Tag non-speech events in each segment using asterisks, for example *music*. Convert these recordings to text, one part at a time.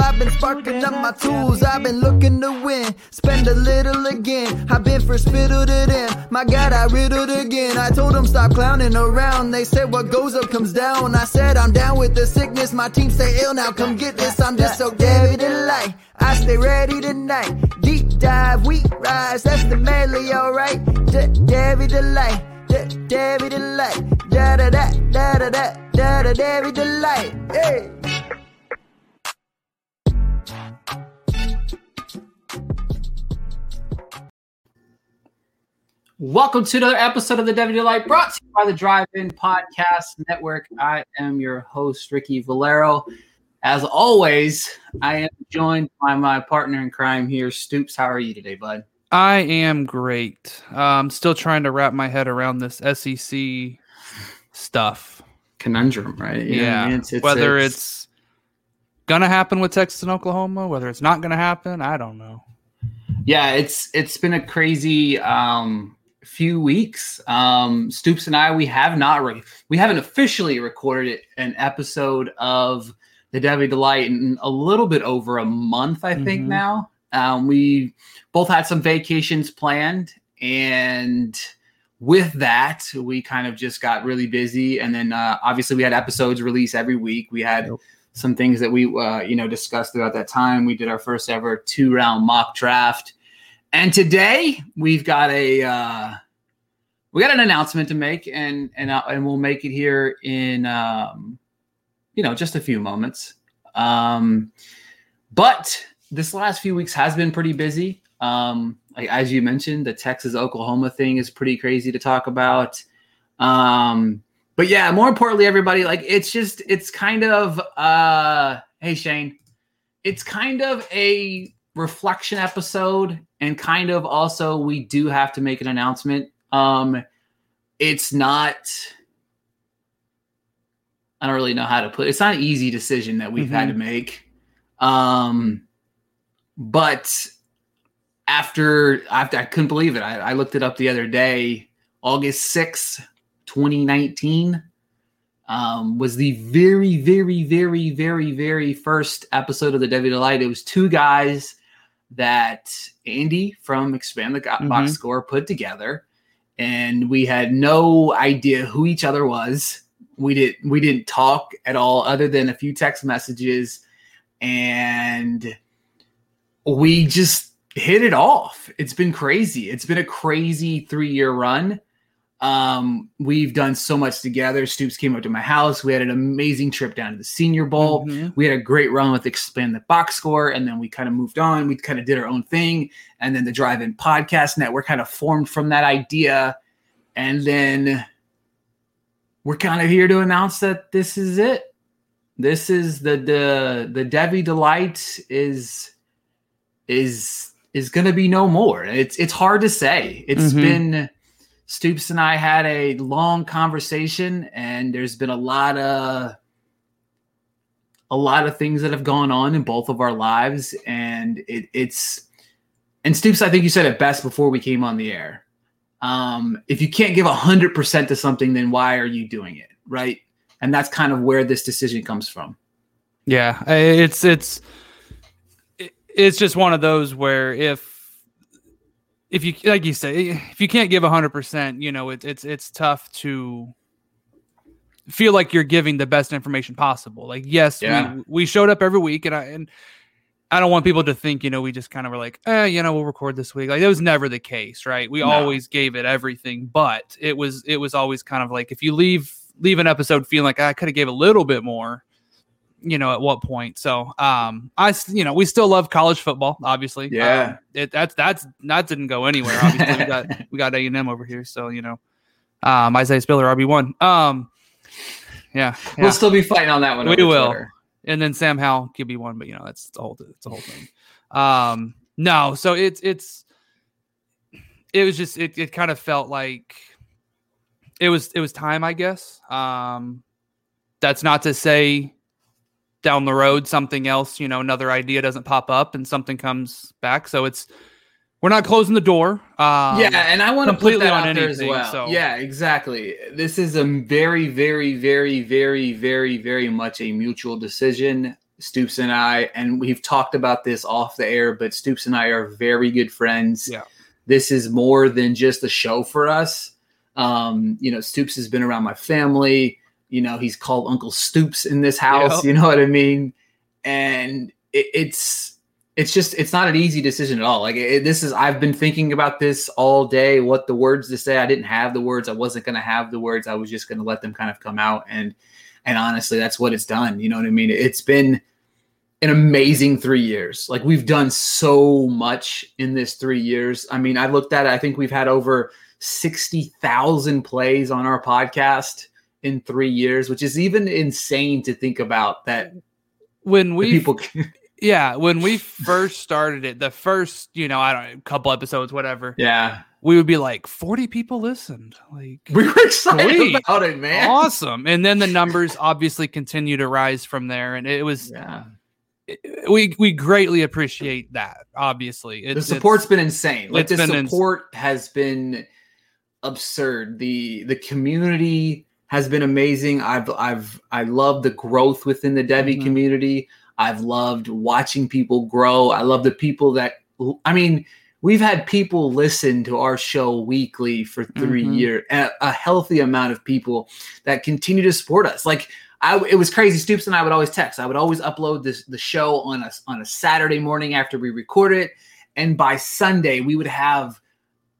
I've been sparking up my tools I've been looking to win Spend a little again I've been for spittle to them My God, I riddled again I told them stop clowning around They said what goes up comes down I said I'm down with the sickness My team stay ill now Come get this I'm just so Devy Delight I stay ready tonight Deep dive, we rise That's the medley, alright Devy Delight De- Devy Delight Da da da da da da da da Devy Delight Hey Welcome to another episode of the Devy Delight brought to you by the Drive In Podcast Network. I am your host, Ricky Valero. As always, I am joined by my partner in crime here, Stoops. How are you today, bud? I am great. Uh, I'm still trying to wrap my head around this SEC stuff. Conundrum, right? You I yeah. mean? It's- it's- whether it's- it's, gonna happen with Texas and Oklahoma, whether it's not gonna happen, I don't know. yeah, it's it's been a crazy um few weeks. Um Stoops and I we have not re- we haven't officially recorded an episode of the Devy Delight in a little bit over a month, I think Mhm. now. Um we both had some vacations planned and with that we kind of just got really busy and then uh, obviously we had episodes release every week we had some things that we uh, you know discussed throughout that time we did our first ever two round mock draft and today we've got a uh, we got an announcement to make and and uh, and we'll make it here in um, you know just a few moments. Um, but this last few weeks has been pretty busy. Um, like as you mentioned the texas oklahoma thing is pretty crazy to talk about. Um, but yeah more importantly everybody like it's just it's kind of uh hey shane it's kind of a reflection episode and kind of also we do have to make an announcement um it's not i don't really know how to put it. it's not an easy decision that we've had to make um but after after i couldn't believe it I, I looked it up the other day august 6th 2019 um, was the very, very, very, very, very first episode of the Devy Delight. It was two guys that Andy from Expand the Go- Box Mhm. Score put together, and we had no idea who each other was. We didn't we didn't talk at all, other than a few text messages, and we just hit it off. It's been crazy. It's been a crazy three year run. Um, we've done so much together. Stoops came up to my house. We had an amazing trip down to the Senior Bowl. Mhm. We had a great run with Expand the Box Score, and then we kind of moved on. We kind of did our own thing, and then the Drive In Podcast Network kind of formed from that idea, and then we're kind of here to announce that this is it. This is the the the Devy Delight is is is going to be no more. It's it's hard to say. It's Mhm. been Stoops and I had a long conversation, and there's been a lot of a lot of things that have gone on in both of our lives, and it, it's and Stoops. I think you said it best before we came on the air. Um, if you can't give a hundred percent to something, then why are you doing it, right? And that's kind of where this decision comes from. Yeah, it's it's it's just one of those where if if you like you say if you can't give 100%, you know, it's it's it's tough to feel like you're giving the best information possible. Like yes, Yeah. we we showed up every week and I and I don't want people to think, you know, we just kind of were like, eh, you know, we'll record this week. Like that was never the case, right? We No. always gave it everything, but it was it was always kind of like if you leave leave an episode feeling like I could have gave a little bit more, you know, at what point? So, um, I, you know, we still love college football, obviously. Yeah. Um, it that's that's that didn't go anywhere. Obviously, we got *laughs* we got A and M over here, so you know, um, Isaiah Spiller RB one. Um, yeah, yeah. We'll still be fighting on that one. We will. Twitter. and then Sam Howell QB one, but you know that's the whole it's a whole thing. Um, no, so it's it's it was just it it kind of felt like it was it was time, I guess. Um, that's not to say down the road something else, you know, another idea doesn't pop up and something comes back. So it's we're not closing the door. Um, yeah, and I want to put that on out there as well. so- Yeah, exactly. This is a very, very, very, very, very, very much a mutual decision. Stoops and I, and we've talked about this off the air, but Stoops and I are very good friends. Yeah. This is more than just a show for us. Um, you know, Stoops has been around my family. You know, he's called Uncle Stoops in this house. Yep. You know what I mean? And it, it's it's just it's not an easy decision at all. Like it, this is I've been thinking about this all day. What the words to say? I didn't have the words. I wasn't going to have the words. I was just going to let them kind of come out. And and honestly, that's what it's done. You know what I mean? It's been an amazing three years. Like we've done so much in this three years. I mean, I looked at it. I think we've had over sixty thousand plays on our podcast in three years, which is even insane to think about. That when we people. *laughs* yeah when we first started it, the first you know I don't know couple episodes whatever yeah, we would be like 40 people listened like we were excited Sweet. about it, man. awesome and then the numbers obviously continue to rise from there and it was Yeah. we we greatly appreciate that obviously the support's been insane. Like the been ins- support has been absurd. The the community has been amazing. I've I've I love the growth within the Devy Mhm. community. I've loved watching people grow. I love the people that I mean, we've had people listen to our show weekly for 3 Mhm. years. A, a healthy amount of people that continue to support us. Like I, it was crazy. Stoops and I would always text. I would always upload this the show on a on a Saturday morning after we record it, and by Sunday we would have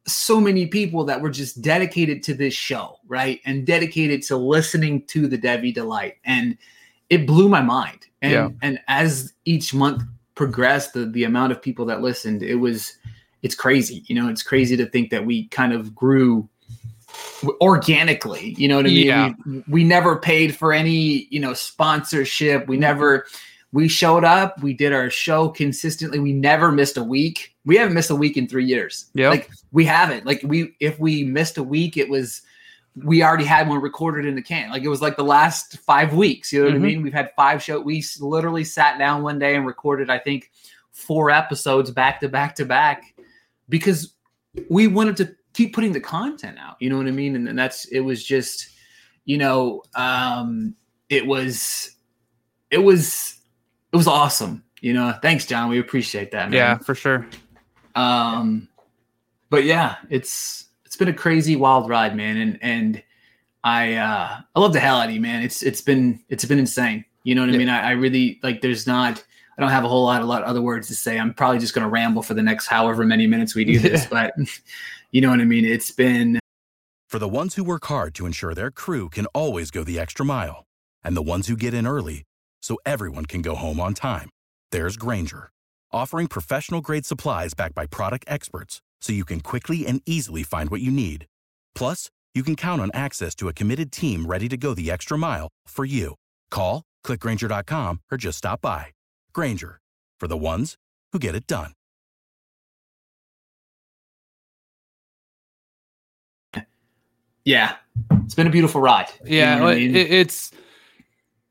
so many people that were just dedicated to this show, right, and dedicated to listening to the Devy Delight, and it blew my mind. And Yeah. and as each month progressed, the the amount of people that listened, it was it's crazy. You know, it's crazy to think that we kind of grew organically you know what i mean Yeah. we, we never paid for any you know sponsorship we never we showed up we did our show consistently we never missed a week we haven't missed a week in three years. Yeah, like we haven't. Like we if we missed a week it was we already had one recorded in the can. Like it was like the last five weeks you know what Mhm. i mean? We've had five show we literally sat down one day and recorded i think four episodes back to back to back because we wanted to keep putting the content out you know what i mean? And, and that's it was just you know um it was it was it was awesome you know? Thanks john. We appreciate that man. yeah for sure um but yeah it's it's been a crazy wild ride man. And and i uh i love the hell out of you man. It's it's been it's been insane. You know what i mean? I, I really like there's not i don't have a whole lot a lot of other words to say. I'm probably just going to ramble for the next however many minutes we do this but *laughs* you know what i mean? It's been For the ones who work hard to ensure their crew can always go the extra mile, and the ones who get in early so everyone can go home on time, there's Grainger, offering professional grade supplies backed by product experts so you can quickly and easily find what you need. Plus, you can count on access to a committed team ready to go the extra mile for you. Call, clickgranger.com, or just stop by. Grainger, for the ones who get it done. yeah it's been a beautiful ride You yeah know I mean? it's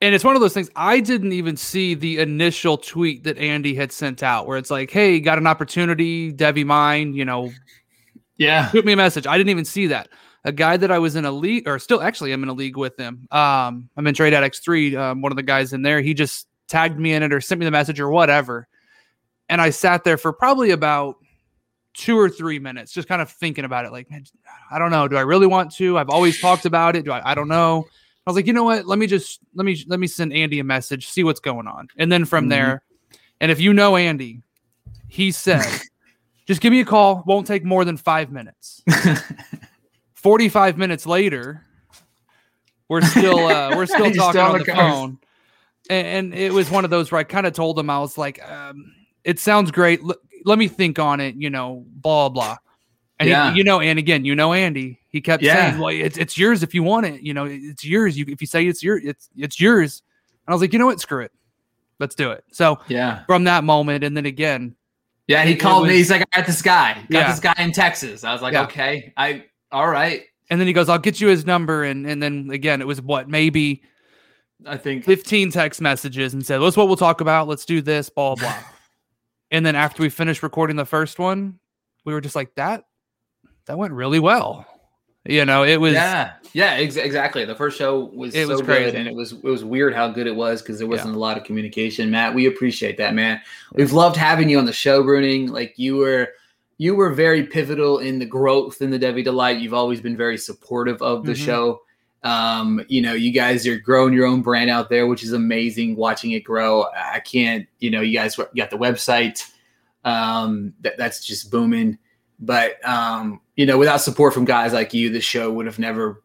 and it's one of those things i didn't even see the initial tweet that andy had sent out where it's like hey got an opportunity debbie mine you know yeah. shoot me a message. I didn't even see that. A guy that i was in a league or still actually i'm in a league with him. Um i'm in trade at x3 um, one of the guys in there. He just tagged me in it or sent me the message or whatever. And i sat there for probably about two or three minutes just kind of thinking about it like man, i don't know. Do i really want to? I've always talked about it. Do i i don't know i was like you know what let me just let me let me send andy a message see what's going on and then from Mhm. there And if you know Andy, he said, *laughs* just give me a call. Won't take more than five minutes. *laughs* 45 minutes later, we're still uh, we're *laughs* still talking on the the cars. phone. And, and it was one of those where I kind of told him I was like, um, it sounds great. L- let me think on it, you know, blah blah. And he- Yeah. you know, and again, you know Andy, he kept Yeah. saying, "Well, it's it's yours if you want it. You know, it's yours. You if you say it's your it's it's yours." And I was like, "You know what? Screw it. Let's do it." So Yeah. from that moment, and then again, Yeah, he called me. He's like, I got this guy. Got Yeah. this guy in Texas. I was like, Yeah. okay. I all right. and then he goes, "I'll get you his number," and and then again, it was what maybe I think 15 text messages and said, "That's what we'll talk about. Let's do this." Blah blah. *laughs* and then after we finished recording the first one, we were just like, "That that went really well." You know, it was yeah, yeah, ex- exactly. The first show was It so was great, and it was it was weird how good it was because there wasn't a lot of communication. Matt, we appreciate that, man. We've loved having you on the show, Bruning. Like you were, you were very pivotal in the growth in the Devy Delight. You've always been very supportive of the Mhm. show. Um, you know, you guys are growing your own brand out there, which is amazing. Watching it grow, I can't. You know, you guys got the website. Um, that, that's just booming. But um, you know, without support from guys like you, the show would have never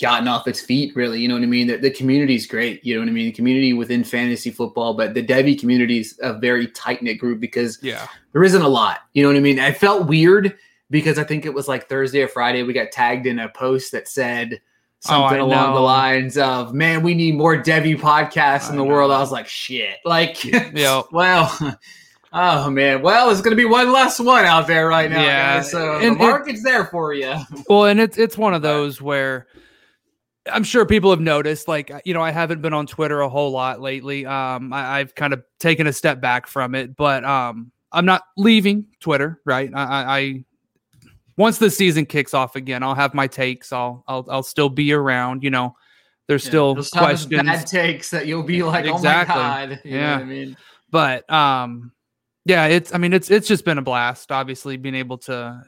gotten off its feet. Really, you know what I mean? The, the is great. You know what I mean? The community within fantasy football, but the Devy community is a very tight knit group because yeah, there isn't a lot. You know what I mean? I felt weird because I think it was like Thursday or Friday. We got tagged in a post that said Oh, something along the lines of, "Man, we need more Devy podcasts in I the world." I was like, "Shit!" Like, *laughs* Yeah. *laughs* well. Oh man! Well, it's going to be one less one out there right now, Yeah, guys. So and the it- market's there for you. Well, and it's it's one of those where I'm sure people have noticed. Like, you know, I haven't been on Twitter a whole lot lately. Um, I, I've kind of taken a step back from it, but um, I'm not leaving Twitter. Right? I, I, I once the season kicks off again, I'll have my takes. I'll I'll I'll still be around. You know, there's still type of questions. bad takes that you'll be like, Exactly. "Oh my god!" You know Yeah. what I mean? but um yeah it's i mean it's it's just been a blast obviously being able to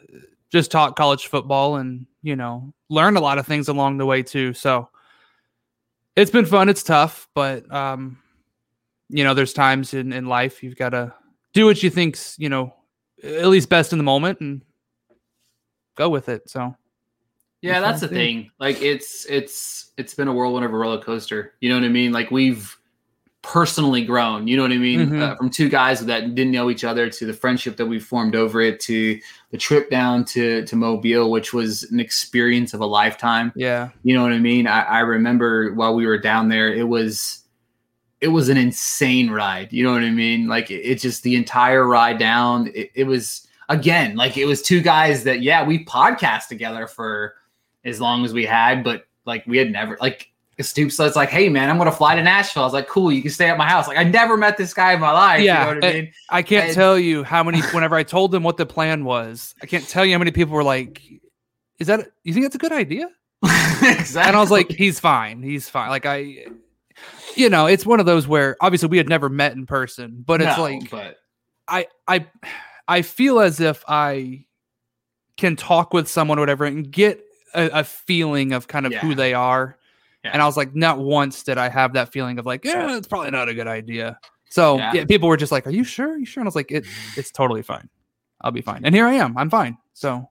just talk college football and you know learn a lot of things along the way too so it's been fun it's tough but um you know there's times in in life you've got to do what you think's you know at least best in the moment and go with it so Yeah, that's the thing. Like it's it's it's been a whirlwind of a roller coaster. You know what I mean? Like we've personally grown. You know what I mean? Mhm. Uh, from two guys that didn't know each other to the friendship that we formed over it to the trip down to to Mobile, which was an experience of a lifetime. yeah You know what I mean? I, I remember while we were down there, it was it was an insane ride. You know what I mean? Like it, it just the entire ride down. It, it was again like it was two guys that yeah we podcast together for as long as we had, but like we had never like. Stoops so was like, "Hey man, I'm gonna fly to Nashville." I was like, "Cool, you can stay at my house." Like, I never met this guy in my life. Yeah, you know what I mean? i can't And- tell you how many whenever i told them what the plan was i can't tell you how many people were like is that you think that's a good idea *laughs* exactly. and I was like, he's fine. He's fine. Like I, you know, it's one of those where obviously we had never met in person, but it's No, like but I, I, I feel as if I can talk with someone or whatever and get a, a feeling of kind of who they are. Yeah. And I was like, not once did I have that feeling of like, yeah, it's probably not a good idea. So Yeah. yeah, people were just like, "Are you sure? Are you sure?" And I was like, "It, it's totally fine. I'll be fine." And here I am. I'm fine. So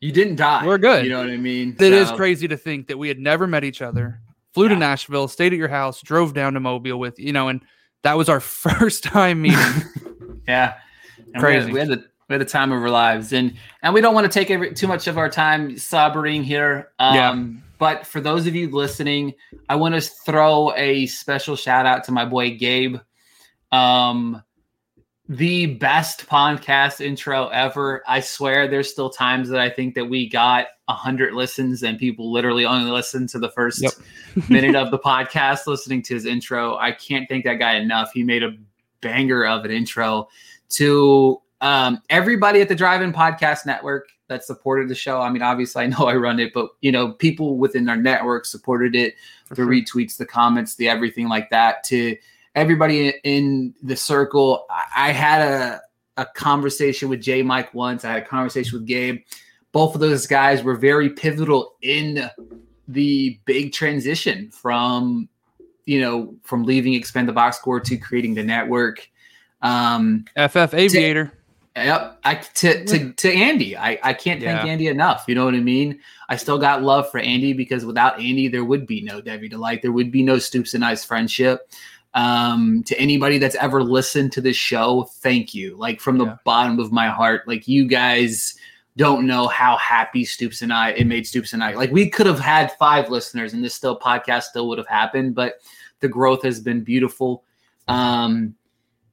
you didn't die. We're good. You know what I mean? It is So- crazy to think that we had never met each other, flew to Nashville, stayed at your house, drove down to Mobile with you know, and that was our *laughs* first time meeting. *laughs* Yeah, And Crazy. We had, we had the we had the time of our lives, and and we don't want to take every, too much of our time sobbering here. Um, Yeah. But for those of you listening, I want to throw a special shout out to my boy Gabe. Um, the best podcast intro ever. I swear, there's still times that I think that we got a hundred listens, and people literally only listen to the first Yep. *laughs* minute of the podcast listening to his intro. I can't thank that guy enough. He made a banger of an intro to um, everybody at the Drive-In Podcast Network that supported the show. I mean, obviously, I know I run it, but you know, people within our network supported it. The retweets, the comments, the everything like that. To everybody in the circle, I had a a conversation with J Mike once. I had a conversation with Gabe. Both of those guys were very pivotal in the big transition from you know from leaving expand the box score to creating the network Um, FF Aviator. Yep. I to to to Andy. I I can't thank Yeah. Andy enough. You know what I mean? I still got love for Andy because without Andy, there would be no Devy Delight. There would be no Stoops and I's friendship. Um, to anybody that's ever listened to this show, thank you. Like from the Yeah. bottom of my heart. Like you guys don't know how happy Stoops and I it made Stoops and I. Like we could have had five listeners and this still podcast still would have happened, but the growth has been beautiful. Um,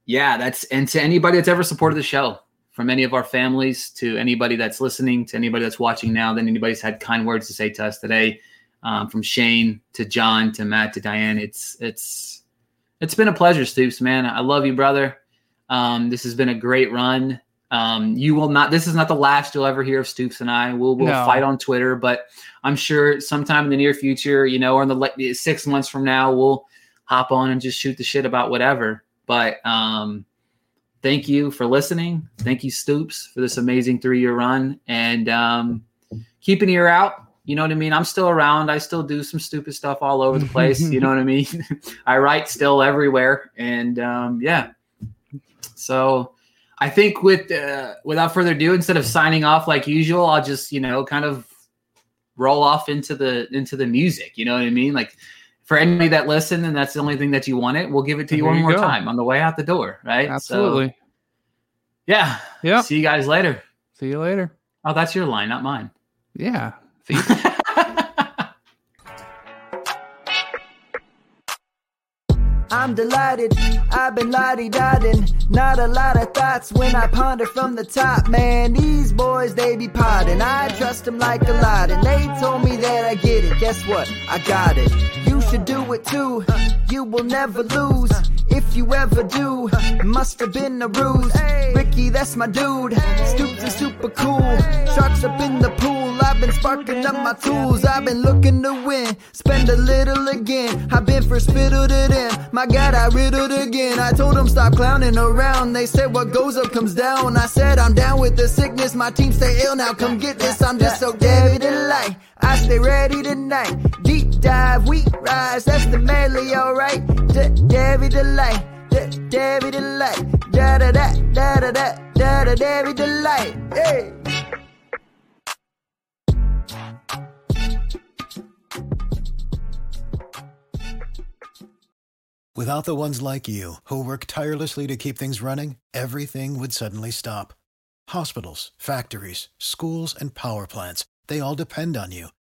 yeah, that's and to anybody that's ever supported the show, from any of our families to anybody that's listening, to anybody that's watching now, then anybody's had kind words to say to us today, um, from Shane to John to Matt to Diane. It's it's it's been a pleasure, Stoops, man. I love you, brother. Um, this has been a great run. Um, you will not. This is not the last you'll ever hear of Stoops and I. We'll we'll No. fight on Twitter, but I'm sure sometime in the near future, you know, or in the like six months from now, we'll hop on and just shoot the shit about whatever. But um, thank you for listening. Thank you, Stoops, for this amazing three year run. And um, keep an ear out. You know what I mean? I'm still around. I still do some stupid stuff all over the *laughs* place. you know what I mean? *laughs* I write still everywhere. And um, yeah. So I think with uh, without further ado, instead of signing off like usual, I'll just, you know, kind of roll off into the into the music. You know what I mean? Like for anybody that listened and that's the only thing that you wanted, we'll give it to you There one you more go. time on the way out the door, right? So, Absolutely. yeah. Yep. See you guys later. See you later. Oh, that's your line, not mine. Yeah. See. *laughs* I'm delighted, I've been lottie dotting. Not a lot of thoughts when I ponder from the top, man. These boys, they be potting. I trust them like a lot, and they told me that I get it. Guess what? I got it. Should do it too. You will never lose. If you ever do, must have been a ruse. Ricky, that's my dude. Stoops is super cool. Sharks up in the pool. I've been sparking up my tools. I've been looking to win. Spend a little again. I've been for spittle to them. My God, I riddled again. I told them stop clowning around. They said what goes up comes down. I said I'm down with the sickness. My team stay ill now. Come get this. I'm just so Devy Delight. I stay ready tonight. Deep dive, we rise. That's the medley, alright. De- Devy Delight. De- Devy Delight. Da da da da da da da da Devy Delight. Hey. Without the ones like you, who work tirelessly to keep things running, everything would suddenly stop. Hospitals, factories, schools, and power plants, they all depend on you.